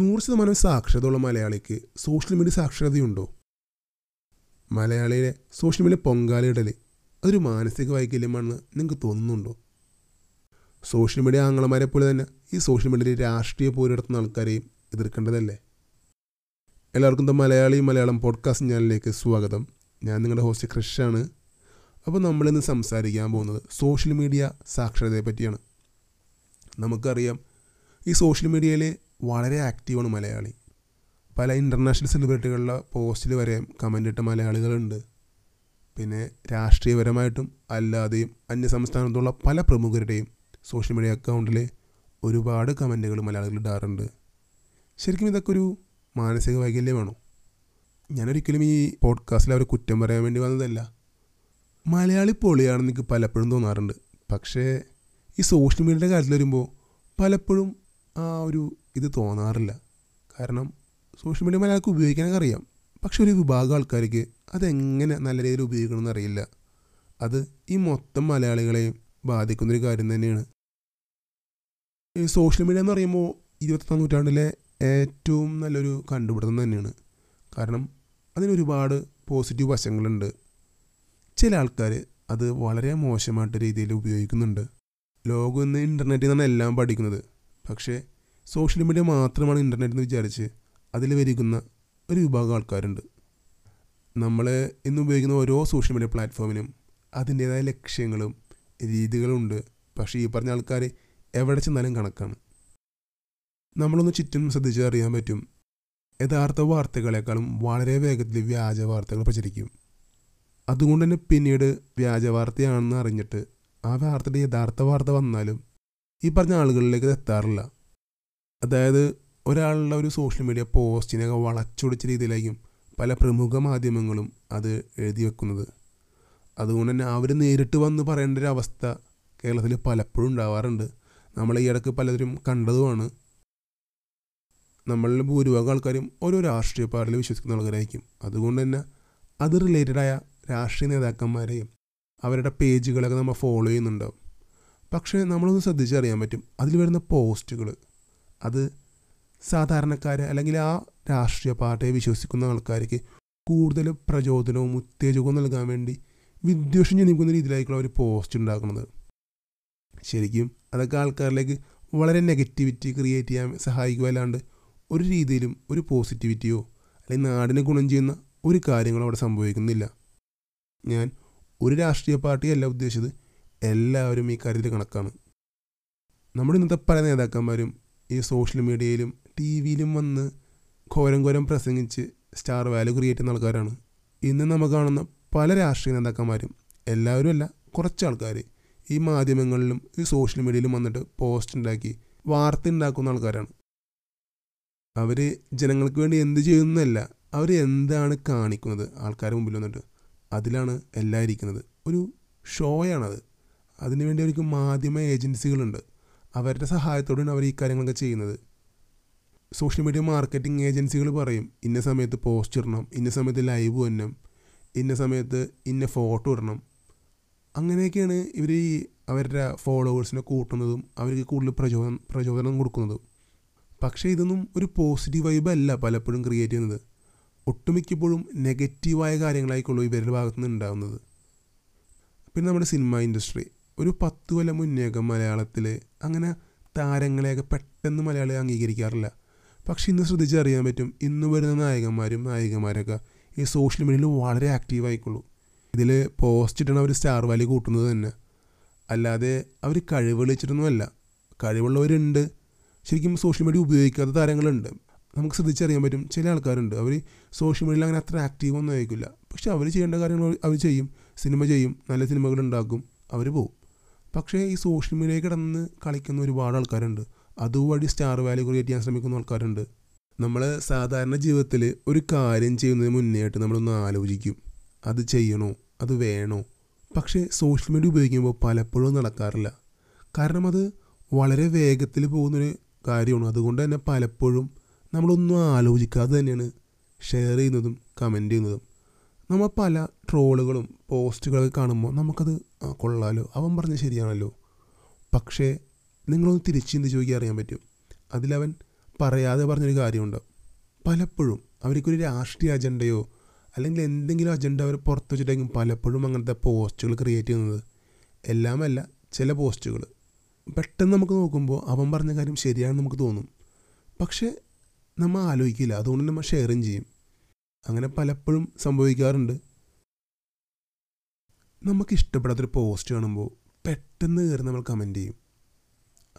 നൂറ് ശതമാനം സാക്ഷരതയുള്ള മലയാളിക്ക് സോഷ്യൽ മീഡിയ സാക്ഷരതയുണ്ടോ? മലയാളിയിലെ സോഷ്യൽ മീഡിയ പൊങ്കാലയിടൽ അതൊരു മാനസിക വൈകല്യമാണെന്ന് നിങ്ങൾക്ക് തോന്നുന്നുണ്ടോ? സോഷ്യൽ മീഡിയ ആങ്ങളമാരെ പോലെ തന്നെ ഈ സോഷ്യൽ മീഡിയയിൽ രാഷ്ട്രീയ പോരിടത്തുന്ന ആൾക്കാരെയും എതിർക്കേണ്ടതല്ലേ? എല്ലാവർക്കും ദ മലയാളി മലയാളം പോഡ്കാസ്റ്റ് ചാനലിലേക്ക് സ്വാഗതം. ഞാൻ നിങ്ങളുടെ ഹോസ്റ്റ് ക്രിഷാണ് അപ്പോൾ നമ്മളിന്ന് സംസാരിക്കാൻ പോകുന്നത് സോഷ്യൽ മീഡിയ സാക്ഷരതയെ പറ്റിയാണ്. നമുക്കറിയാം ഈ സോഷ്യൽ മീഡിയയിൽ വളരെ ആക്റ്റീവാണ് മലയാളി. പല ഇന്റർനാഷണൽ സെലിബ്രിറ്റികളുടെ പോസ്റ്റിൽ വരെ കമന്റ് ഇട്ട മലയാളികളുണ്ട്. പിന്നെ രാഷ്ട്രീയപരമായിട്ടും അല്ലാതെയും അന്യ സംസ്ഥാനത്തുള്ള പല പ്രമുഖരുടെയും സോഷ്യൽ മീഡിയ അക്കൗണ്ടിൽ ഒരുപാട് കമന്റുകൾ മലയാളികൾ ഇടാറുണ്ട്. ശരിക്കും ഇതൊക്കെ ഒരു മാനസിക വൈകല്യമാണോ? ഞാനൊരിക്കലും ഈ പോഡ്കാസ്റ്റിൽ അവരെ കുറ്റം പറയാൻ വേണ്ടി വന്നതല്ല. മലയാളി പൊളിയാണെന്ന് എനിക്ക് പലപ്പോഴും തോന്നാറുണ്ട്. പക്ഷേ ഈ സോഷ്യൽ മീഡിയയുടെ കാര്യത്തിൽ വരുമ്പോൾ പലപ്പോഴും ആ ഒരു ഇത് തോന്നാറില്ല. കാരണം സോഷ്യൽ മീഡിയ മലയാളം ഉപയോഗിക്കാനൊക്കെ അറിയാം. പക്ഷെ ഒരു വിഭാഗം ആൾക്കാർക്ക് അതെങ്ങനെ നല്ല രീതിയിൽ ഉപയോഗിക്കണമെന്ന് അറിയില്ല. അത് ഈ മൊത്തം മലയാളികളെയും ബാധിക്കുന്നൊരു കാര്യം തന്നെയാണ്. ഈ സോഷ്യൽ മീഡിയ എന്ന് പറയുമ്പോൾ ഇരുപത്തൊന്നാം നൂറ്റാണ്ടിലെ ഏറ്റവും നല്ലൊരു കണ്ടുപിടുത്തം തന്നെയാണ്. കാരണം അതിനൊരുപാട് പോസിറ്റീവ് വശങ്ങളുണ്ട്. ചില ആൾക്കാർ അത് വളരെ മോശമായിട്ട് രീതിയിൽ ഉപയോഗിക്കുന്നുണ്ട്. ലോകം ഇന്ന് ഇന്റർനെറ്റിൽ നിന്നാണ് എല്ലാം പഠിക്കുന്നത്. പക്ഷേ സോഷ്യൽ മീഡിയ മാത്രമാണ് ഇന്റർനെറ്റ് എന്ന് വിചാരിച്ച് അതിൽ വരിക്കുന്ന ഒരു വിഭാഗം ആൾക്കാരുണ്ട്. നമ്മൾ ഇന്ന് ഉപയോഗിക്കുന്ന ഓരോ സോഷ്യൽ മീഡിയ പ്ലാറ്റ്ഫോമിനും അതിന്റേതായ ലക്ഷ്യങ്ങളും രീതികളുണ്ട് പക്ഷേ ഈ പറഞ്ഞ ആൾക്കാർ എവിടെ ചെന്നാലും കണക്കാണ്. നമ്മളൊന്ന് ചുറ്റും ശ്രദ്ധിച്ചാൽ അറിയാൻ പറ്റും. യഥാർത്ഥ വാർത്തകളെക്കാളും വളരെ വേഗത്തിൽ വ്യാജ വാർത്തകൾ പ്രചരിക്കും. അതുകൊണ്ട് തന്നെ പിന്നീട് വ്യാജ വാർത്തയാണെന്ന് അറിഞ്ഞിട്ട് ആ വാർത്തയുടെ യഥാർത്ഥ വാർത്ത വന്നാലും ഈ പറഞ്ഞ ആളുകളിലേക്ക് എത്താറില്ല. അതായത് ഒരാളുടെ ഒരു സോഷ്യൽ മീഡിയ പോസ്റ്റിനൊക്കെ വളച്ചൊടിച്ച രീതിയിലായിരിക്കും പല പ്രമുഖ മാധ്യമങ്ങളും അത് എഴുതി വെക്കുന്നത്. അതുകൊണ്ട് തന്നെ അവർ നേരിട്ട് വന്ന് പറയേണ്ട ഒരു അവസ്ഥ കേരളത്തിൽ പലപ്പോഴും ഉണ്ടാവാറുണ്ട്. നമ്മൾ ഈ ഇടയ്ക്ക് പലരും കണ്ടതുമാണ്. നമ്മളിൽ ഭൂരിഭാഗം ആൾക്കാരും ഓരോ രാഷ്ട്രീയ പാർട്ടിയിൽ വിശ്വസിക്കുന്ന ആൾക്കാരായിരിക്കും. അതുകൊണ്ട് തന്നെ അത് റിലേറ്റഡായ രാഷ്ട്രീയ നേതാക്കന്മാരെയും അവരുടെ പേജുകളൊക്കെ നമ്മൾ ഫോളോ ചെയ്യുന്നുണ്ടാവും. പക്ഷേ നമ്മളൊന്ന് ശ്രദ്ധിച്ചറിയാൻ പറ്റും. അതിൽ വരുന്ന പോസ്റ്റുകൾ അത് സാധാരണക്കാരെ അല്ലെങ്കിൽ ആ രാഷ്ട്രീയ പാർട്ടിയെ വിശ്വസിക്കുന്ന ആൾക്കാർക്ക് കൂടുതൽ പ്രചോദനവും ഉത്തേജകവും നൽകാൻ വേണ്ടി വിദ്വേഷം ജനിക്കുന്ന രീതിയിലായിരിക്കും അവർ പോസ്റ്റ് ഉണ്ടാക്കുന്നത്. ശരിക്കും അതൊക്കെ ആൾക്കാരിലേക്ക് വളരെ നെഗറ്റിവിറ്റി ക്രിയേറ്റ് ചെയ്യാൻ സഹായിക്കുക അല്ലാണ്ട് ഒരു രീതിയിലും ഒരു പോസിറ്റിവിറ്റിയോ അല്ലെങ്കിൽ നാടിനെ ഗുണം ചെയ്യുന്ന ഒരു കാര്യങ്ങളോ അവിടെ സംഭവിക്കുന്നില്ല. ഞാൻ ഒരു രാഷ്ട്രീയ പാർട്ടിയല്ല ഉദ്ദേശിച്ചത് എല്ലാവരും ഈ കാര്യത്തിൽ കണക്കാണ്. നമ്മുടെ ഇന്നത്തെ പല നേതാക്കന്മാരും ഈ സോഷ്യൽ മീഡിയയിലും ടി വിയിലും വന്ന് ഘോരം ഘോരം പ്രസംഗിച്ച് സ്റ്റാർ വാല്യൂ ക്രിയേറ്റ് ചെയ്യുന്ന ആൾക്കാരാണ്. ഇന്ന് നമ്മൾ കാണുന്ന പല രാഷ്ട്രീയ നേതാക്കന്മാരും എല്ലാവരും അല്ല കുറച്ച് ആൾക്കാർ ഈ മാധ്യമങ്ങളിലും ഈ സോഷ്യൽ മീഡിയയിലും വന്നിട്ട് പോസ്റ്റ് ഉണ്ടാക്കി വാർത്ത ഉണ്ടാക്കുന്ന ആൾക്കാരാണ്. അവർ ജനങ്ങൾക്ക് വേണ്ടി എന്ത് ചെയ്യുന്നതല്ല അവർ എന്താണ് കാണിക്കുന്നത് ആൾക്കാരുടെ മുമ്പിൽ വന്നിട്ട് അതിലാണ് എല്ലാം ഇരിക്കുന്നത്. ഒരു ഷോയാണത് അതിനുവേണ്ടി അവർക്ക് മാധ്യമ ഏജൻസികളുണ്ട് അവരുടെ സഹായത്തോടെയാണ് അവർ ഈ കാര്യങ്ങളൊക്കെ ചെയ്യുന്നത്. സോഷ്യൽ മീഡിയ മാർക്കറ്റിംഗ് ഏജൻസികൾ പറയും ഇന്ന സമയത്ത് പോസ്റ്റ് ഇടണം ഇന്ന സമയത്ത് ലൈവ് വരണം ഇന്ന സമയത്ത് ഇന്ന ഫോട്ടോ ഇടണം. അങ്ങനെയൊക്കെയാണ് ഇവർ ഈ അവരുടെ ഫോളോവേഴ്സിനെ കൂട്ടുന്നതും അവർക്ക് കൂടുതൽ പ്രചോദനം പ്രചോദനം കൊടുക്കുന്നതും. പക്ഷേ ഇതൊന്നും ഒരു പോസിറ്റീവ് വൈബ് അല്ല പലപ്പോഴും ക്രിയേറ്റ് ചെയ്യുന്നത്. ഒട്ടുമിക്കപ്പോഴും നെഗറ്റീവായ കാര്യങ്ങളായിക്കുള്ളൂ ഇവരുടെ ഭാഗത്തു നിന്ന് ഉണ്ടാകുന്നത് പിന്നെ നമ്മുടെ സിനിമ ഇൻഡസ്ട്രി ഒരു പത്ത് കൊല്ലം മുന്നേയൊക്കെ മലയാളത്തിൽ അങ്ങനെ താരങ്ങളെയൊക്കെ പെട്ടെന്ന് മലയാളി അംഗീകരിക്കാറില്ല. പക്ഷേ ഇന്ന് ശ്രദ്ധിച്ചറിയാൻ പറ്റും ഇന്ന് വരുന്ന നായകന്മാരും നായികമാരൊക്കെ ഈ സോഷ്യൽ മീഡിയയിൽ വളരെ ആക്റ്റീവ് ആയിക്കുള്ളൂ. ഇതിൽ പോസ്റ്റ് ഇട്ടാണ് അവർ സ്റ്റാർ വാല്യൂ കൂട്ടുന്നത് തന്നെ. അല്ലാതെ അവർ കഴിവ് വിളിച്ചിട്ടൊന്നുമല്ല കഴിവുള്ളവരുണ്ട്. ശരിക്കും സോഷ്യൽ മീഡിയ ഉപയോഗിക്കാത്ത താരങ്ങളുണ്ട്. നമുക്ക് ശ്രദ്ധിച്ചറിയാൻ പറ്റും ചില ആൾക്കാരുണ്ട്. അവർ സോഷ്യൽ മീഡിയയിൽ അങ്ങനെ അത്ര ആക്റ്റീവ് ഒന്നും ആയിരിക്കില്ല. പക്ഷെ അവർ ചെയ്യേണ്ട കാര്യങ്ങൾ അവർ ചെയ്യും സിനിമ ചെയ്യും നല്ല സിനിമകൾ ഉണ്ടാക്കും അവർ പക്ഷേ ഈ സോഷ്യൽ മീഡിയയിൽ കിടന്ന് കളിക്കുന്ന ഒരുപാട് ആൾക്കാരുണ്ട്. അതുവഴി സ്റ്റാർ വാല്യൂ ക്രിയേറ്റ് ചെയ്യാൻ ശ്രമിക്കുന്ന ആൾക്കാരുണ്ട്. നമ്മൾ സാധാരണ ജീവിതത്തിൽ ഒരു കാര്യം ചെയ്യുന്നതിന് മുന്നേയായിട്ട് നമ്മളൊന്ന് ആലോചിക്കും. അത് ചെയ്യണോ? അത് വേണോ? പക്ഷേ സോഷ്യൽ മീഡിയ ഉപയോഗിക്കുമ്പോൾ പലപ്പോഴും നടക്കാറില്ല. കാരണം അത് വളരെ വേഗത്തിൽ പോകുന്നൊരു കാര്യമാണ്. അതുകൊണ്ട് തന്നെ പലപ്പോഴും നമ്മളൊന്നും ആലോചിക്കാതെ തന്നെയാണ് ഷെയർ ചെയ്യുന്നതും കമന്റ് ചെയ്യുന്നതും. നമ്മൾ പല ട്രോളുകളും പോസ്റ്റുകളൊക്കെ കാണുമ്പോൾ നമുക്കത് കൊള്ളാലോ. അവൻ പറഞ്ഞ ശരിയാണല്ലോ. പക്ഷേ നിങ്ങളൊന്ന് തിരിച്ച് ചിന്തിച്ച് നോക്കി അറിയാൻ പറ്റും? അതിലവൻ പറയാതെ പറഞ്ഞൊരു കാര്യമുണ്ട്. പലപ്പോഴും അവർക്കൊരു രാഷ്ട്രീയ അജണ്ടയോ അല്ലെങ്കിൽ എന്തെങ്കിലും അജണ്ട അവർ പുറത്ത് വെച്ചിട്ടായിരിക്കും പലപ്പോഴും അങ്ങനത്തെ പോസ്റ്റുകൾ ക്രിയേറ്റ് ചെയ്യുന്നത്. എല്ലാമല്ല ചില പോസ്റ്റുകൾ പെട്ടെന്ന് നമുക്ക് നോക്കുമ്പോൾ അവൻ പറഞ്ഞ കാര്യം ശരിയാണെന്ന് നമുക്ക് തോന്നും. പക്ഷേ നമ്മൾ ആലോചിക്കില്ല. അതുകൊണ്ട് നമ്മൾ ഷെയറും ചെയ്യും. അങ്ങനെ പലപ്പോഴും സംഭവിക്കാറുണ്ട്. നമുക്ക് ഇഷ്ടപ്പെടാത്തൊരു പോസ്റ്റ് കാണുമ്പോൾ പെട്ടെന്ന് കയറി നമ്മൾ കമന്റ് ചെയ്യും.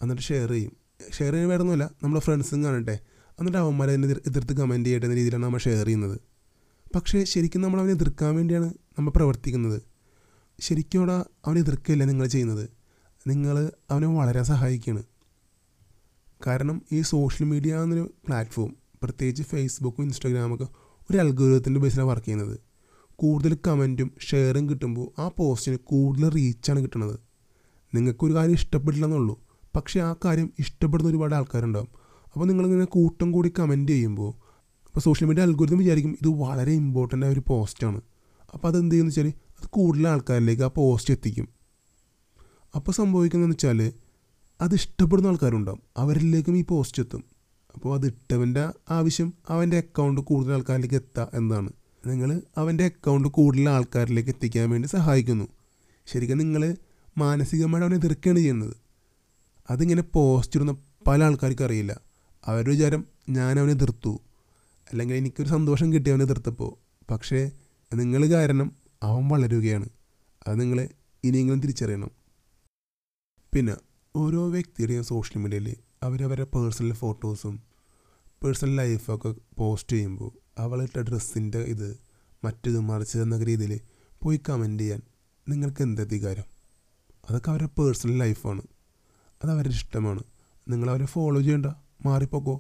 എന്നിട്ട് ഷെയർ ചെയ്യും. ഷെയർ ചെയ്യാൻ വേറെ ഒന്നുമില്ല നമ്മുടെ ഫ്രണ്ട്സും കാണട്ടെ. എന്നിട്ട് അവന്മാരെ അതിനെ എതിർ- എതിർത്ത് കമന്റ് ചെയ്യട്ടെ എന്ന രീതിയിലാണ് നമ്മൾ ഷെയർ ചെയ്യുന്നത്. പക്ഷേ ശരിക്കും നമ്മൾ അവനെ എതിർക്കാൻ വേണ്ടിയാണ് നമ്മൾ പ്രവർത്തിക്കുന്നത്. ശരിക്കും അവിടെ അവനെ എതിർക്കുകയല്ല നിങ്ങൾ ചെയ്യുന്നത്? നിങ്ങൾ അവനെ വളരെ സഹായിക്കുകയാണ് കാരണം ഈ സോഷ്യൽ മീഡിയ എന്നൊരു പ്ലാറ്റ്ഫോം പ്രത്യേകിച്ച് ഫേസ്ബുക്കും ഇൻസ്റ്റാഗ്രാമൊക്കെ ഒരു അൽഗോരിതത്തിന്റെ ബേസിലാണ് വർക്ക് ചെയ്യുന്നത്. കൂടുതൽ കമന്റും ഷെയറും കിട്ടുമ്പോൾ ആ പോസ്റ്റിന് കൂടുതൽ റീച്ചാണ് കിട്ടുന്നത്. നിങ്ങൾക്കൊരു കാര്യം ഇഷ്ടപ്പെട്ടില്ല എന്നുള്ളൂ പക്ഷേ ആ കാര്യം ഇഷ്ടപ്പെടുന്ന ഒരുപാട് ആൾക്കാരുണ്ടാവും. അപ്പോൾ നിങ്ങളിങ്ങനെ കൂട്ടം കൂടി കമന്റ് ചെയ്യുമ്പോൾ അപ്പോൾ സോഷ്യൽ മീഡിയ അൽഗോരിതം വിചാരിക്കും ഇത് വളരെ ഇമ്പോർട്ടന്റ് ആയ ഒരു പോസ്റ്റാണ് അപ്പോൾ അത് എന്ത് ചെയ്യുമെന്ന് വെച്ചാൽ അത് കൂടുതൽ ആൾക്കാരിലേക്ക് ആ പോസ്റ്റ് എത്തിക്കും. അപ്പോൾ സംഭവിക്കുന്നതെന്ന് വെച്ചാൽ അത് ഇഷ്ടപ്പെടുന്ന ആൾക്കാരുണ്ടാവും. അവരിലേക്കും ഈ പോസ്റ്റ് എത്തും. അപ്പോൾ അത് ഇട്ടവന്റെ ആവശ്യം അവന്റെ അക്കൗണ്ട് കൂടുതൽ ആൾക്കാരിലേക്ക് എത്തുക എന്നതാണ് നിങ്ങൾ അവന്റെ അക്കൗണ്ട് കൂടുതൽ ആൾക്കാരിലേക്ക് എത്തിക്കാൻ വേണ്ടി സഹായിക്കുന്നു. ശരിക്കും നിങ്ങൾ മാനസികമായിട്ട് അവനെ എതിർക്കുകയാണ് ചെയ്യുന്നത്. അതിങ്ങനെ പോസ്റ്റ് ഇടുന്ന പല ആൾക്കാർക്കും അറിയില്ല. അവരുടെ വിചാരം ഞാൻ അവനെ എതിർത്തു. അല്ലെങ്കിൽ എനിക്കൊരു സന്തോഷം കിട്ടി അവനെ എതിർത്തപ്പോൾ. പക്ഷേ നിങ്ങൾ കാരണം അവൻ വളരുകയാണ്. അത് നിങ്ങൾ ഇനിയെങ്കിലും തിരിച്ചറിയണം. പിന്നെ ഓരോ വ്യക്തിയുടെയും സോഷ്യൽ മീഡിയയിൽ അവരവരുടെ പേഴ്സണൽ ഫോട്ടോസും പേഴ്സണൽ ലൈഫൊക്കെ പോസ്റ്റ് ചെയ്യുമ്പോൾ അവളിട്ട ഡ്രസ്സിന്റെ ഇത് മറ്റത് മറിച്ചത് എന്നൊക്കെ രീതിയിൽ പോയി കമന്റ് ചെയ്യാൻ നിങ്ങൾക്ക് എന്ത് അധികാരം? അതൊക്കെ അവരുടെ പേഴ്സണൽ ലൈഫാണ് അത് അവരുടെ ഇഷ്ടമാണ്. നിങ്ങൾ അവരെ ഫോളോ ചെയ്യണ്ട മാറിപ്പോക്കോ.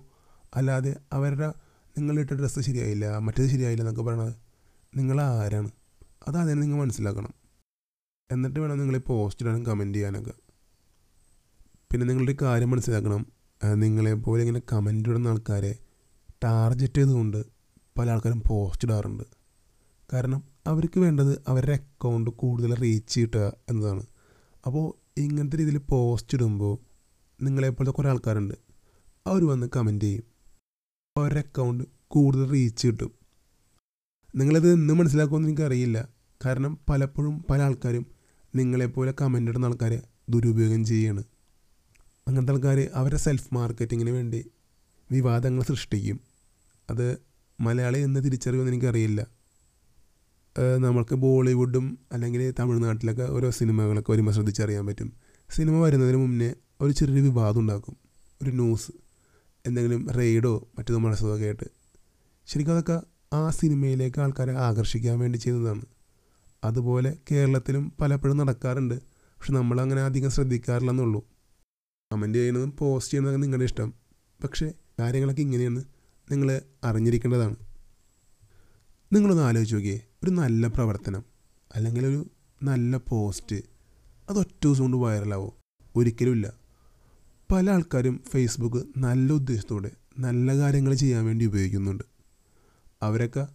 അല്ലാതെ അവരുടെ നിങ്ങളിട്ട ഡ്രസ്സ് ശരിയായില്ല മറ്റേത് ശരിയായില്ല എന്നൊക്കെ പറയണത് നിങ്ങൾ ആരാണ്? അത് നിങ്ങൾ മനസ്സിലാക്കണം. എന്നിട്ട് വേണം നിങ്ങൾ പോസ്റ്റ് ഇടാനും കമന്റ് ചെയ്യാനൊക്കെ. പിന്നെ നിങ്ങളുടെ ഒരു കാര്യം മനസ്സിലാക്കണം. നിങ്ങളെ നിങ്ങളെപ്പോലെ ഇങ്ങനെ കമന്റ് ഇടുന്ന ആൾക്കാരെ ടാർഗറ്റ് ചെയ്തുകൊണ്ട് പല ആൾക്കാരും പോസ്റ്റ് ഇടാറുണ്ട്. കാരണം അവർക്ക് വേണ്ടത് അവരുടെ അക്കൗണ്ട് കൂടുതൽ റീച്ച് കിട്ടുക എന്നതാണ്. അപ്പോൾ ഇങ്ങനത്തെ രീതിയിൽ പോസ്റ്റ് ഇടുമ്പോൾ നിങ്ങളെപ്പോലത്തെ കുറേ ആൾക്കാരുണ്ട്. അവർ വന്ന് കമന്റ് ചെയ്യും. അവരുടെ അക്കൗണ്ട് കൂടുതൽ റീച്ച് കിട്ടും. നിങ്ങളത് എന്ന് മനസ്സിലാക്കുമെന്ന് എനിക്കറിയില്ല. കാരണം പലപ്പോഴും പല ആൾക്കാരും നിങ്ങളെപ്പോലെ കമന്റ് ഇടുന്ന ആൾക്കാരെ ദുരുപയോഗം ചെയ്യാണ്. അങ്ങനത്തെ ആൾക്കാർ അവരുടെ സെൽഫ് മാർക്കറ്റിങ്ങിന് വേണ്ടി വിവാദങ്ങൾ സൃഷ്ടിക്കും. അത് മലയാളി എന്ന് തിരിച്ചറിയുമെന്ന് എനിക്കറിയില്ല. നമ്മൾക്ക് ബോളിവുഡും അല്ലെങ്കിൽ തമിഴ്നാട്ടിലൊക്കെ ഓരോ സിനിമകളൊക്കെ വരുമ്പോൾ ശ്രദ്ധിച്ചറിയാൻ പറ്റും. സിനിമ വരുന്നതിന് മുന്നേ ഒരു ചെറിയൊരു വിവാദം ഉണ്ടാക്കും. ഒരു ന്യൂസ് എന്തെങ്കിലും റെയ്ഡോ മറ്റു മത്സരമോ കേട്ട്. ശരിക്കും അതൊക്കെ ആ സിനിമയിലേക്ക് ആൾക്കാരെ ആകർഷിക്കാൻ വേണ്ടി ചെയ്യുന്നതാണ് അതുപോലെ കേരളത്തിലും പലപ്പോഴും നടക്കാറുണ്ട്. പക്ഷെ നമ്മളങ്ങനെ അധികം ശ്രദ്ധിക്കാറില്ലെന്നുള്ളൂ. കമന്റ് ചെയ്യുന്നതും പോസ്റ്റ് ചെയ്യുന്നതൊക്കെ നിങ്ങളുടെ ഇഷ്ടം. പക്ഷേ കാര്യങ്ങളൊക്കെ ഇങ്ങനെയെന്ന് നിങ്ങൾ അറിഞ്ഞിരിക്കേണ്ടതാണ്. നിങ്ങളൊന്ന് ആലോചിച്ച് നോക്കിയേ ഒരു നല്ല പ്രവർത്തനം അല്ലെങ്കിൽ ഒരു നല്ല പോസ്റ്റ് അത് ഒറ്റ ദിവസം കൊണ്ട് വൈറലാവോ ഒരിക്കലുമില്ല പല ആൾക്കാരും ഫേസ്ബുക്ക് നല്ല ഉദ്ദേശത്തോടെ നല്ല കാര്യങ്ങൾ ചെയ്യാൻ വേണ്ടി ഉപയോഗിക്കുന്നുണ്ട്. അവരൊക്കെ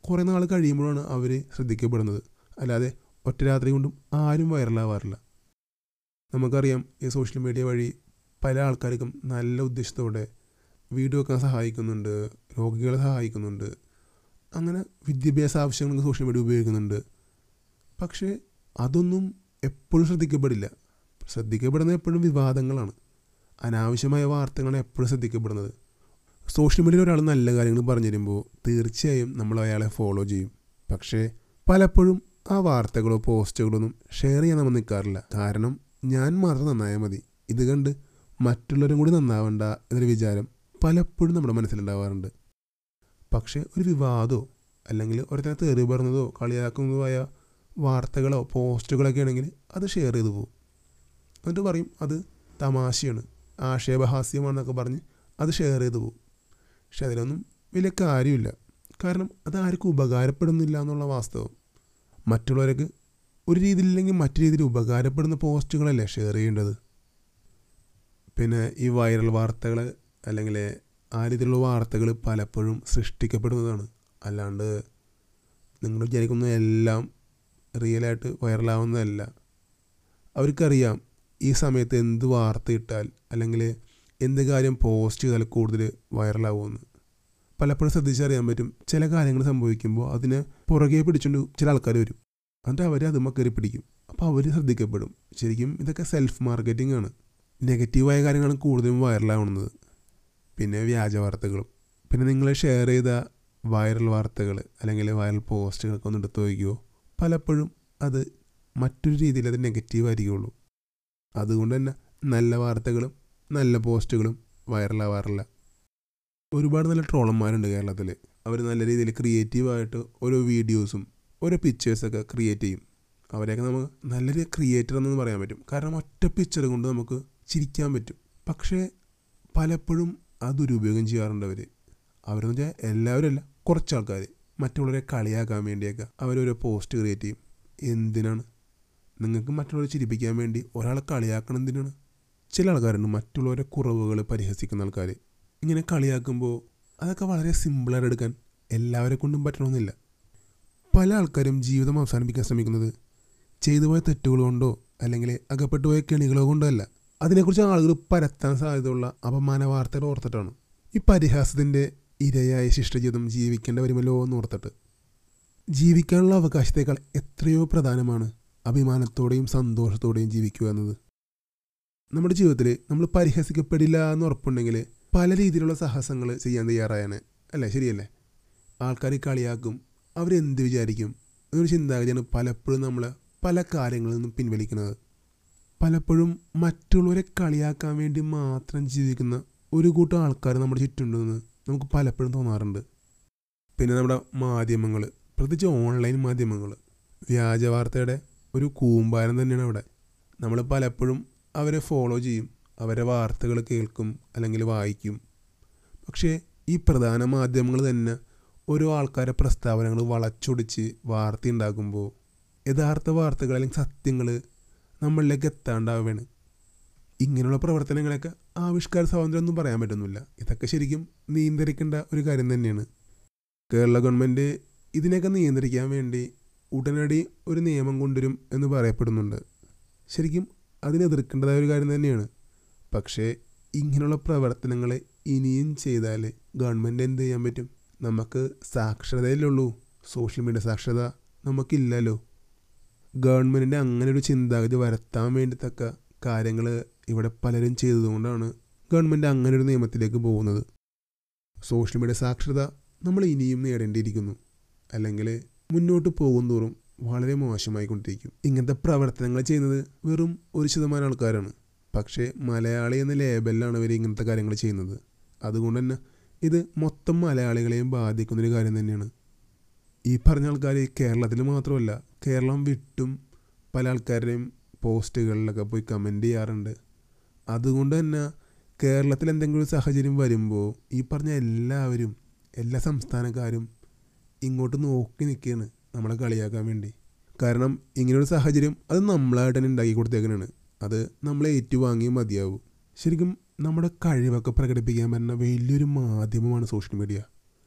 കുറേ നാൾ കഴിയുമ്പോഴാണ് അവർ ശ്രദ്ധിക്കപ്പെടുന്നത്. അല്ലാതെ ഒറ്റ രാത്രി കൊണ്ടും ആരും വൈറലാവാറില്ല നമുക്കറിയാം ഈ സോഷ്യൽ മീഡിയ വഴി പല ആൾക്കാർക്കും നല്ല ഉദ്ദേശത്തോടെ വീഡിയോ വെക്കാൻ സഹായിക്കുന്നുണ്ട് രോഗികളെ സഹായിക്കുന്നുണ്ട് അങ്ങനെ വിദ്യാഭ്യാസ ആവശ്യങ്ങൾക്ക് സോഷ്യൽ മീഡിയ ഉപയോഗിക്കുന്നുണ്ട്. പക്ഷേ അതൊന്നും എപ്പോഴും ശ്രദ്ധിക്കപ്പെടില്ല. ശ്രദ്ധിക്കപ്പെടുന്നത് എപ്പോഴും വിവാദങ്ങളാണ്. അനാവശ്യമായ വാർത്തകളാണ് എപ്പോഴും ശ്രദ്ധിക്കപ്പെടുന്നത്. സോഷ്യൽ മീഡിയയിൽ ഒരാൾ നല്ല കാര്യങ്ങൾ പറഞ്ഞു തരുമ്പോൾ തീർച്ചയായും നമ്മൾ അയാളെ ഫോളോ ചെയ്യും. പക്ഷേ പലപ്പോഴും ആ വാർത്തകളോ പോസ്റ്റുകളോ ഒന്നും ഷെയർ ചെയ്യാൻ നമ്മൾ നിൽക്കാറില്ല. കാരണം ഞാൻ മാത്രം നന്നായാൽ മതി. ഇത് കണ്ട് മറ്റുള്ളവരും കൂടി നന്നാവണ്ട എന്നൊരു വിചാരം പലപ്പോഴും നമ്മുടെ മനസ്സിലുണ്ടാവാറുണ്ട്. പക്ഷേ ഒരു വിവാദമോ അല്ലെങ്കിൽ ഒരുത്തനെ തെറി പറഞ്ഞതോ കളിയാക്കുന്നതോ ആയ വാർത്തകളോ പോസ്റ്റുകളൊക്കെ ആണെങ്കിൽ അത് ഷെയർ ചെയ്തു പോകും. എന്നിട്ട് പറയും അത് തമാശയാണ് ആക്ഷേപഹാസ്യമാണെന്നൊക്കെ പറഞ്ഞ് അത് ഷെയർ ചെയ്തു പോകും. പക്ഷെ അതിലൊന്നും വലിയ കാര്യമില്ല. കാരണം അത് ആർക്കും ഉപകാരപ്പെടുന്നില്ല എന്നുള്ള വാസ്തവം. മറ്റുള്ളവർക്ക് ഒരു രീതിയിലില്ലെങ്കിൽ മറ്റു രീതിയിൽ ഉപകാരപ്പെടുന്ന പോസ്റ്റുകളല്ലേ ഷെയർ ചെയ്യേണ്ടത്? പിന്നെ ഈ വൈറൽ വാർത്തകൾ അല്ലെങ്കിൽ ആ രീതിയിലുള്ള വാർത്തകൾ പലപ്പോഴും സൃഷ്ടിക്കപ്പെടുന്നതാണ്. അല്ലാണ്ട് നിങ്ങൾ വിചാരിക്കുന്ന എല്ലാം റിയലായിട്ട് വൈറലാവുന്നതല്ല അവർക്കറിയാം ഈ സമയത്ത് എന്ത് വാർത്ത ഇട്ടാൽ അല്ലെങ്കിൽ എന്ത് കാര്യം പോസ്റ്റ് ചെയ്താൽ കൂടുതൽ വൈറലാവുമെന്ന് പലപ്പോഴും ശ്രദ്ധിച്ചറിയാൻ പറ്റും ചില കാര്യങ്ങൾ സംഭവിക്കുമ്പോൾ അതിനെ പുറകെ പിടിച്ചുകൊണ്ട് ചില ആൾക്കാർ വരും. എന്നിട്ട് അവർ അതുമ്മ കയറി പിടിക്കും. അപ്പോൾ അവർ ശ്രദ്ധിക്കപ്പെടും. ശരിക്കും ഇതൊക്കെ സെൽഫ് മാർക്കറ്റിംഗ് ആണ്. നെഗറ്റീവായ കാര്യങ്ങളാണ് കൂടുതലും വൈറലാവുന്നത്. പിന്നെ വ്യാജ വാർത്തകളും. പിന്നെ നിങ്ങൾ ഷെയർ ചെയ്ത വൈറൽ വാർത്തകൾ അല്ലെങ്കിൽ വൈറൽ പോസ്റ്റുകളൊക്കെ ഒന്ന് എടുത്തു വയ്ക്കുമോ പലപ്പോഴും അത് മറ്റൊരു രീതിയിൽ അത് നെഗറ്റീവ് ആയിരിക്കുള്ളൂ. അതുകൊണ്ട് തന്നെ നല്ല വാർത്തകളും നല്ല പോസ്റ്റുകളും വൈറലാവാറില്ല ഒരുപാട് നല്ല ട്രോളന്മാരുണ്ട് കേരളത്തിൽ അവർ നല്ല രീതിയിൽ ക്രിയേറ്റീവായിട്ട് ഓരോ വീഡിയോസും ഓരോ പിക്ചേഴ്സൊക്കെ ക്രിയേറ്റ് ചെയ്യും. അവരെയൊക്കെ നമുക്ക് നല്ലൊരു ക്രിയേറ്റർ എന്നൊന്നും പറയാൻ പറ്റും. കാരണം ഒറ്റ പിക്ചർ കൊണ്ട് നമുക്ക് ചിരിക്കാൻ പറ്റും. പക്ഷേ പലപ്പോഴും അത് ദുരുപയോഗം ചെയ്യാറുണ്ട് അവർ അവരെന്ന് വെച്ചാൽ എല്ലാവരും അല്ല കുറച്ച് ആൾക്കാർ മറ്റുള്ളവരെ കളിയാക്കാൻ വേണ്ടിയൊക്കെ അവരോരോ പോസ്റ്റ് ക്രിയേറ്റ് ചെയ്യും. എന്തിനാണ്? നിങ്ങൾക്ക് മറ്റുള്ളവരെ ചിരിപ്പിക്കാൻ വേണ്ടി ഒരാളെ കളിയാക്കണം എന്തിനാണ്? ചില ആൾക്കാരുണ്ട് മറ്റുള്ളവരെ കുറവുകൾ പരിഹസിക്കുന്ന ആൾക്കാർ ഇങ്ങനെ കളിയാക്കുമ്പോൾ അതൊക്കെ വളരെ സിമ്പിളായിട്ട് എടുക്കാൻ എല്ലാവരെ കൊണ്ടും പറ്റണമെന്നില്ല. പല ആൾക്കാരും ജീവിതം അവസാനിപ്പിക്കാൻ ശ്രമിക്കുന്നത് ചെയ്തു പോയ തെറ്റുകൾ കൊണ്ടോ അല്ലെങ്കിൽ അകപ്പെട്ടു പോയ കെണികളോ കൊണ്ടോ അല്ല. അതിനെക്കുറിച്ച് ആളുകൾ പരത്താൻ സാധ്യതയുള്ള അപമാന വാർത്തകൾ ഓർത്തിട്ടാണ്. ഈ പരിഹാസത്തിന്റെ ഇരയായ ശിഷ്ടജീവിതം ജീവിക്കേണ്ട വരുമല്ലോ എന്ന് ഓർത്തിട്ട്. ജീവിക്കാനുള്ള അവകാശത്തേക്കാൾ എത്രയോ പ്രധാനമാണ് അഭിമാനത്തോടെയും സന്തോഷത്തോടെയും ജീവിക്കുക എന്നത്. നമ്മുടെ ജീവിതത്തിൽ നമ്മൾ പരിഹസിക്കപ്പെടില്ല എന്ന് ഉറപ്പുണ്ടെങ്കിൽ പല രീതിയിലുള്ള സാഹസങ്ങൾ ചെയ്യാൻ തയ്യാറായാണ്. അല്ലേ? ശരിയല്ലേ? ആൾക്കാർ കളിയാക്കും അവരെന്ത് വിചാരിക്കും? എന്നൊരു ചിന്താഗതിയാണ് പലപ്പോഴും നമ്മൾ പല കാര്യങ്ങളിൽ നിന്നും പിൻവലിക്കുന്നത്. പലപ്പോഴും മറ്റുള്ളവരെ കളിയാക്കാൻ വേണ്ടി മാത്രം ജീവിക്കുന്ന ഒരു കൂട്ടം ആൾക്കാർ നമ്മുടെ ചുറ്റുണ്ടെന്ന് നമുക്ക് പലപ്പോഴും തോന്നാറുണ്ട്. പിന്നെ നമ്മുടെ മാധ്യമങ്ങൾ പ്രത്യേകിച്ച് ഓൺലൈൻ മാധ്യമങ്ങൾ വ്യാജ വാർത്തയുടെ ഒരു കൂമ്പാരം തന്നെയാണ് അവിടെ. നമ്മൾ പലപ്പോഴും അവരെ ഫോളോ ചെയ്യും അവരെ വാർത്തകൾ കേൾക്കും അല്ലെങ്കിൽ വായിക്കും. പക്ഷേ ഈ പ്രധാന മാധ്യമങ്ങൾ തന്നെ ഓരോ ആൾക്കാരെ പ്രസ്താവനകൾ വളച്ചൊടിച്ച് വാർത്ത ഉണ്ടാക്കുമ്പോൾ യഥാർത്ഥ വാർത്തകൾ അല്ലെങ്കിൽ സത്യങ്ങൾ നമ്മളിലേക്ക് എത്താണ്ടാവുകയാണ് ഇങ്ങനെയുള്ള പ്രവർത്തനങ്ങളൊക്കെ ആവിഷ്കാര സ്വാതന്ത്ര്യം ഒന്നും പറയാൻ പറ്റുന്നില്ല. ഇതൊക്കെ ശരിക്കും നിയന്ത്രിക്കേണ്ട ഒരു കാര്യം തന്നെയാണ്. കേരള ഗവൺമെന്റ് ഇതിനെയൊക്കെ നിയന്ത്രിക്കാൻ വേണ്ടി ഉടനടി ഒരു നിയമം കൊണ്ടുവരും എന്ന് പറയപ്പെടുന്നുണ്ട്. ശരിക്കും അതിനെതിർക്കേണ്ടതായ ഒരു കാര്യം തന്നെയാണ്. പക്ഷേ ഇങ്ങനെയുള്ള പ്രവർത്തനങ്ങൾ ഇനിയും ചെയ്താൽ ഗവൺമെന്റ് എന്ത് ചെയ്യാൻ പറ്റും? നമുക്ക് ഉള്ളൂ. സോഷ്യൽ മീഡിയ സാക്ഷരത നമുക്കില്ലല്ലോ. ഗവൺമെന്റിന്റെ അങ്ങനെ ഒരു ചിന്താഗതി വരുത്താൻ വേണ്ടിത്തക്ക കാര്യങ്ങൾ ഇവിടെ പലരും ചെയ്തതുകൊണ്ടാണ് ഗവൺമെന്റ് അങ്ങനെ ഒരു നിയമത്തിലേക്ക് പോകുന്നത്. സോഷ്യൽ മീഡിയ സാക്ഷരത നമ്മൾ ഇനിയും നേടേണ്ടിയിരിക്കുന്നു. അല്ലെങ്കിൽ മുന്നോട്ട് പോകും തോറും വളരെ മോശമായിക്കൊണ്ടിരിക്കും. ഇങ്ങനത്തെ പ്രവർത്തനങ്ങൾ ചെയ്യുന്നത് വെറും ഒരു ശതമാനം ആൾക്കാരാണ്. പക്ഷേ മലയാളി എന്ന ലേബലിലാണ് ഇവർ ഇങ്ങനത്തെ കാര്യങ്ങൾ ചെയ്യുന്നത്. അതുകൊണ്ട് തന്നെ ഇത് മൊത്തം മലയാളികളെയും ബാധിക്കുന്നൊരു കാര്യം തന്നെയാണ്. ഈ പറഞ്ഞ ആൾക്കാർ കേരളത്തിൽ മാത്രമല്ല കേരളം വിട്ടും പല ആൾക്കാരുടെയും പോസ്റ്റുകളിലൊക്കെ പോയി കമന്റ് ചെയ്യാറുണ്ട്. അതുകൊണ്ട് തന്നെ കേരളത്തിൽ എന്തെങ്കിലും ഒരു സാഹചര്യം വരുമ്പോൾ ഈ പറഞ്ഞ എല്ലാവരും എല്ലാ സംസ്ഥാനക്കാരും ഇങ്ങോട്ട് നോക്കി നിൽക്കുകയാണ് നമ്മളെ കളിയാക്കാൻ വേണ്ടി. കാരണം ഇങ്ങനൊരു സാഹചര്യം അത് നമ്മളായിട്ട് തന്നെ ഉണ്ടാക്കി കൊടുത്തേക്കാനാണ് അത് നമ്മളെ ഏറ്റുവാങ്ങി മതിയാവും. ശരിക്കും നമ്മുടെ കഴിവൊക്കെ പ്രകടിപ്പിക്കാൻ പറ്റുന്ന വലിയൊരു മാധ്യമമാണ് സോഷ്യൽ മീഡിയ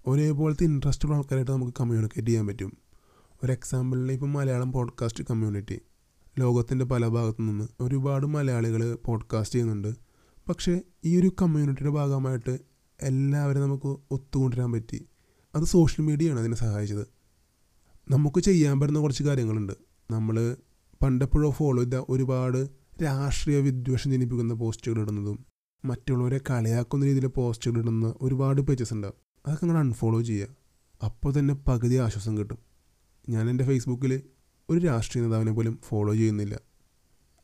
ഒരേപോലത്തെ ഇൻട്രസ്റ്റുള്ള ആൾക്കാരായിട്ട് നമുക്ക് കമ്മ്യൂണിക്കേറ്റ് ചെയ്യാൻ പറ്റും. ഒരു എക്സാമ്പിളിൽ ഇപ്പം മലയാളം പോഡ്കാസ്റ്റ് കമ്മ്യൂണിറ്റി ലോകത്തിന്റെ പല ഭാഗത്തു നിന്ന് ഒരുപാട് മലയാളികൾ പോഡ്കാസ്റ്റ് ചെയ്യുന്നുണ്ട്. പക്ഷേ ഈ ഒരു കമ്മ്യൂണിറ്റിയുടെ ഭാഗമായിട്ട് എല്ലാവരും നമുക്ക് ഒത്തുകൊണ്ടുവരാൻ പറ്റി. അത് സോഷ്യൽ മീഡിയയാണ് അതിനെ സഹായിച്ചത്. നമുക്ക് ചെയ്യാൻ പറ്റുന്ന കുറച്ച് കാര്യങ്ങളുണ്ട്. നമ്മൾ പണ്ടെപ്പോഴോ ഫോളോ ചെയ്ത ഒരുപാട് രാഷ്ട്രീയ വിദ്വേഷം ജനിപ്പിക്കുന്ന പോസ്റ്റുകൾ ഇടുന്നതും മറ്റുള്ളവരെ കളിയാക്കുന്ന രീതിയിൽ പോസ്റ്റുകൾ ഇടുന്ന ഒരുപാട് പേജസ് ഉണ്ടാവും അതൊക്കെ നിങ്ങൾ അൺഫോളോ ചെയ്യുക. അപ്പോൾ തന്നെ പകുതി ആശ്വാസം കിട്ടും. ഞാൻ എന്റെ ഫേസ്ബുക്കിൽ ഒരു രാഷ്ട്രീയ നേതാവിനെ പോലും ഫോളോ ചെയ്യുന്നില്ല.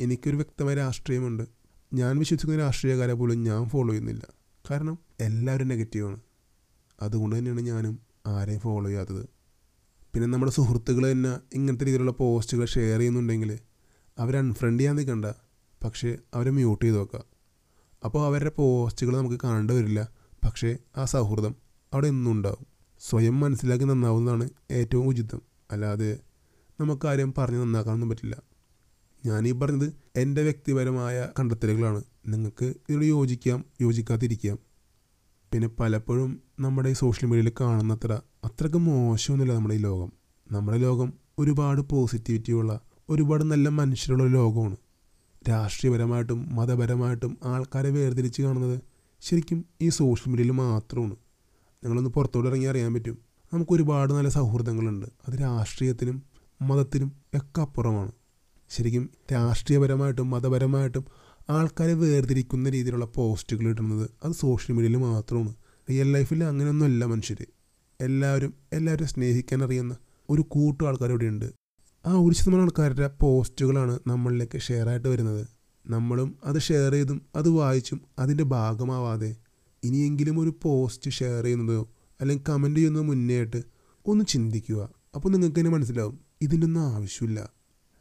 എനിക്കൊരു വ്യക്തമായ രാഷ്ട്രീയമുണ്ട്. ഞാൻ വിശ്വസിക്കുന്ന രാഷ്ട്രീയക്കാരെ പോലും ഞാൻ ഫോളോ ചെയ്യുന്നില്ല. കാരണം എല്ലാവരും നെഗറ്റീവാണ് അതുകൊണ്ട് തന്നെയാണ് ഞാനും ആരെയും ഫോളോ ചെയ്യാത്തത്. പിന്നെ നമ്മുടെ സുഹൃത്തുക്കൾ തന്നെ ഇങ്ങനത്തെ രീതിയിലുള്ള പോസ്റ്റുകൾ ഷെയർ ചെയ്യുന്നുണ്ടെങ്കിൽ അവരെ അൺഫ്രണ്ട് ചെയ്യാൻ നിൽക്കണ്ട പക്ഷേ അവരെ മ്യൂട്ട് ചെയ്ത് വെക്കുക അപ്പോൾ അവരുടെ പോസ്റ്റുകൾ നമുക്ക് കാണേണ്ടി വരില്ല. പക്ഷേ ആ സൗഹൃദം അവിടെ എന്നും ഉണ്ടാവും. സ്വയം മനസ്സിലാക്കി നന്നാവുന്നതാണ് ഏറ്റവും ഉചിതം. അല്ലാതെ നമുക്കാരും പറഞ്ഞ് നന്നാക്കാനൊന്നും പറ്റില്ല. ഞാൻ ഈ പറഞ്ഞത് എന്റെ വ്യക്തിപരമായ കണ്ടെത്തലുകളാണ്. നിങ്ങൾക്ക് ഇതിനോട് യോജിക്കാം യോജിക്കാതിരിക്കാം. പിന്നെ പലപ്പോഴും നമ്മുടെ ഈ സോഷ്യൽ മീഡിയയിൽ കാണുന്നത്ര അത്രയ്ക്ക് മോശമൊന്നുമില്ല നമ്മുടെ ഈ ലോകം. നമ്മുടെ ലോകം ഒരുപാട് പോസിറ്റിവിറ്റിയുള്ള ഒരുപാട് നല്ല മനുഷ്യരുള്ള ഒരു ലോകമാണ്. രാഷ്ട്രീയപരമായിട്ടും മതപരമായിട്ടും ആൾക്കാരെ വേർതിരിച്ച് കാണുന്നത് ശരിക്കും ഈ സോഷ്യൽ മീഡിയയിൽ മാത്രമാണ്. ഞങ്ങളൊന്ന് പുറത്തോട്ട് ഇറങ്ങി അറിയാൻ പറ്റും. നമുക്ക് ഒരുപാട് നല്ല സൗഹൃദങ്ങളുണ്ട്. അത് രാഷ്ട്രീയത്തിനും മതത്തിനും ഒക്കെ അപ്പുറമാണ്. ശരിക്കും രാഷ്ട്രീയപരമായിട്ടും മതപരമായിട്ടും ആൾക്കാരെ വേർതിരിക്കുന്ന രീതിയിലുള്ള പോസ്റ്റുകൾ ഇടുന്നത് അത് സോഷ്യൽ മീഡിയയിൽ മാത്രമാണ്. റിയൽ ലൈഫിൽ അങ്ങനെയൊന്നുമല്ല മനുഷ്യർ എല്ലാവരും എല്ലാവരും സ്നേഹിക്കാൻ അറിയുന്ന ഒരു കൂട്ടം ആൾക്കാർ ഇവിടെയുണ്ട്. ആ ഒരു ശതമാനം ആൾക്കാരുടെ പോസ്റ്റുകളാണ് നമ്മളിലേക്ക് ഷെയർ ആയിട്ട് വരുന്നത്. നമ്മളും അത് ഷെയർ ചെയ്തും അത് വായിച്ചും അതിന്റെ ഭാഗമാവാതെ ഇനിയെങ്കിലും ഒരു പോസ്റ്റ് ഷെയർ ചെയ്യുന്നതോ അല്ലെങ്കിൽ കമന്റ് ചെയ്യുന്ന മുന്നേ ആയിട്ട് ഒന്ന് ചിന്തിക്കുക. അപ്പോൾ നിങ്ങൾക്ക് തന്നെ മനസ്സിലാവും ഇതിന്റെ ഒന്നും ആവശ്യമില്ല.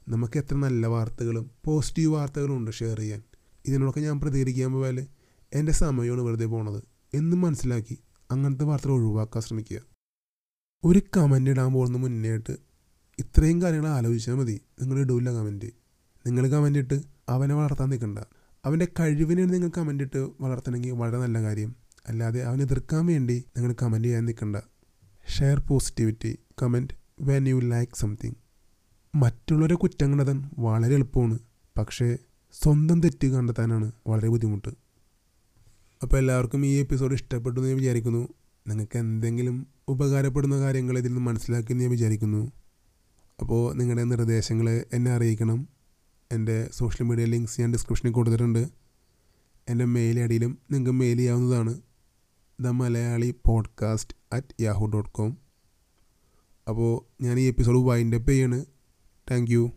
നമുക്ക് എത്ര നല്ല വാർത്തകളും പോസിറ്റീവ് വാർത്തകളും ഉണ്ട് ഷെയർ ചെയ്യാൻ. ഇതിനോടൊക്കെ ഞാൻ പ്രതികരിക്കാൻ പോയാൽ എന്റെ സമയമാണ് വെറുതെ പോണത്. എന്നും മനസ്സിലാക്കി അങ്ങനത്തെ വാർത്തകൾ ഒഴിവാക്കാൻ ശ്രമിക്കുക. ഒരു കമന്റ് ഇടാൻ പോകുന്ന മുന്നേട്ട് ഇത്രയും കാര്യങ്ങൾ ആലോചിച്ചാൽ മതി. നിങ്ങൾ ഇടൂല കമന്റ് നിങ്ങൾ കമന്റ് ഇട്ട് അവനെ വളർത്താൻ നിൽക്കണ്ട. അവന്റെ കഴിവിനെ നിങ്ങൾ കമന്റ് ഇട്ട് വളർത്തണമെങ്കിൽ വളരെ നല്ല കാര്യം. അല്ലാതെ അവനെ എതിർക്കാൻ വേണ്ടി നിങ്ങൾ കമന്റ് ചെയ്യാൻ നിൽക്കണ്ട. Share positivity comment when you like something മറ്റുള്ളവരെ കുറ്റം കണ്ടെത്താൻ വളരെ എളുപ്പമാണ്. പക്ഷേ സ്വന്തം തെറ്റ് കണ്ടെത്താനാണ് വളരെ ബുദ്ധിമുട്ട്. അപ്പോൾ എല്ലാവർക്കും ഈ എപ്പിസോഡ് ഇഷ്ടപ്പെട്ടു എന്ന് ഞാൻ വിചാരിക്കുന്നു. നിങ്ങൾക്ക് എന്തെങ്കിലും ഉപകാരപ്പെടുന്ന കാര്യങ്ങൾ ഇതിൽ നിന്ന് മനസ്സിലാക്കി ഞാൻ വിചാരിക്കുന്നു. അപ്പോൾ നിങ്ങളുടെ നിർദ്ദേശങ്ങൾ എന്നെ അറിയിക്കണം. എന്റെ സോഷ്യൽ മീഡിയ ലിങ്ക്സ് ഞാൻ ഡിസ്ക്രിപ്ഷനിൽ കൊടുത്തിട്ടുണ്ട്. എന്റെ മെയിൽ ഐ നിങ്ങൾക്ക് മെയിൽ ചെയ്യാവുന്നതാണ്. The Malayali podcast at Yahoo dot com അപ്പോൾ ഞാൻ ഈ എപ്പിസോഡ് വൈൻഡപ്പ് ചെയ്യാണ്. Thank you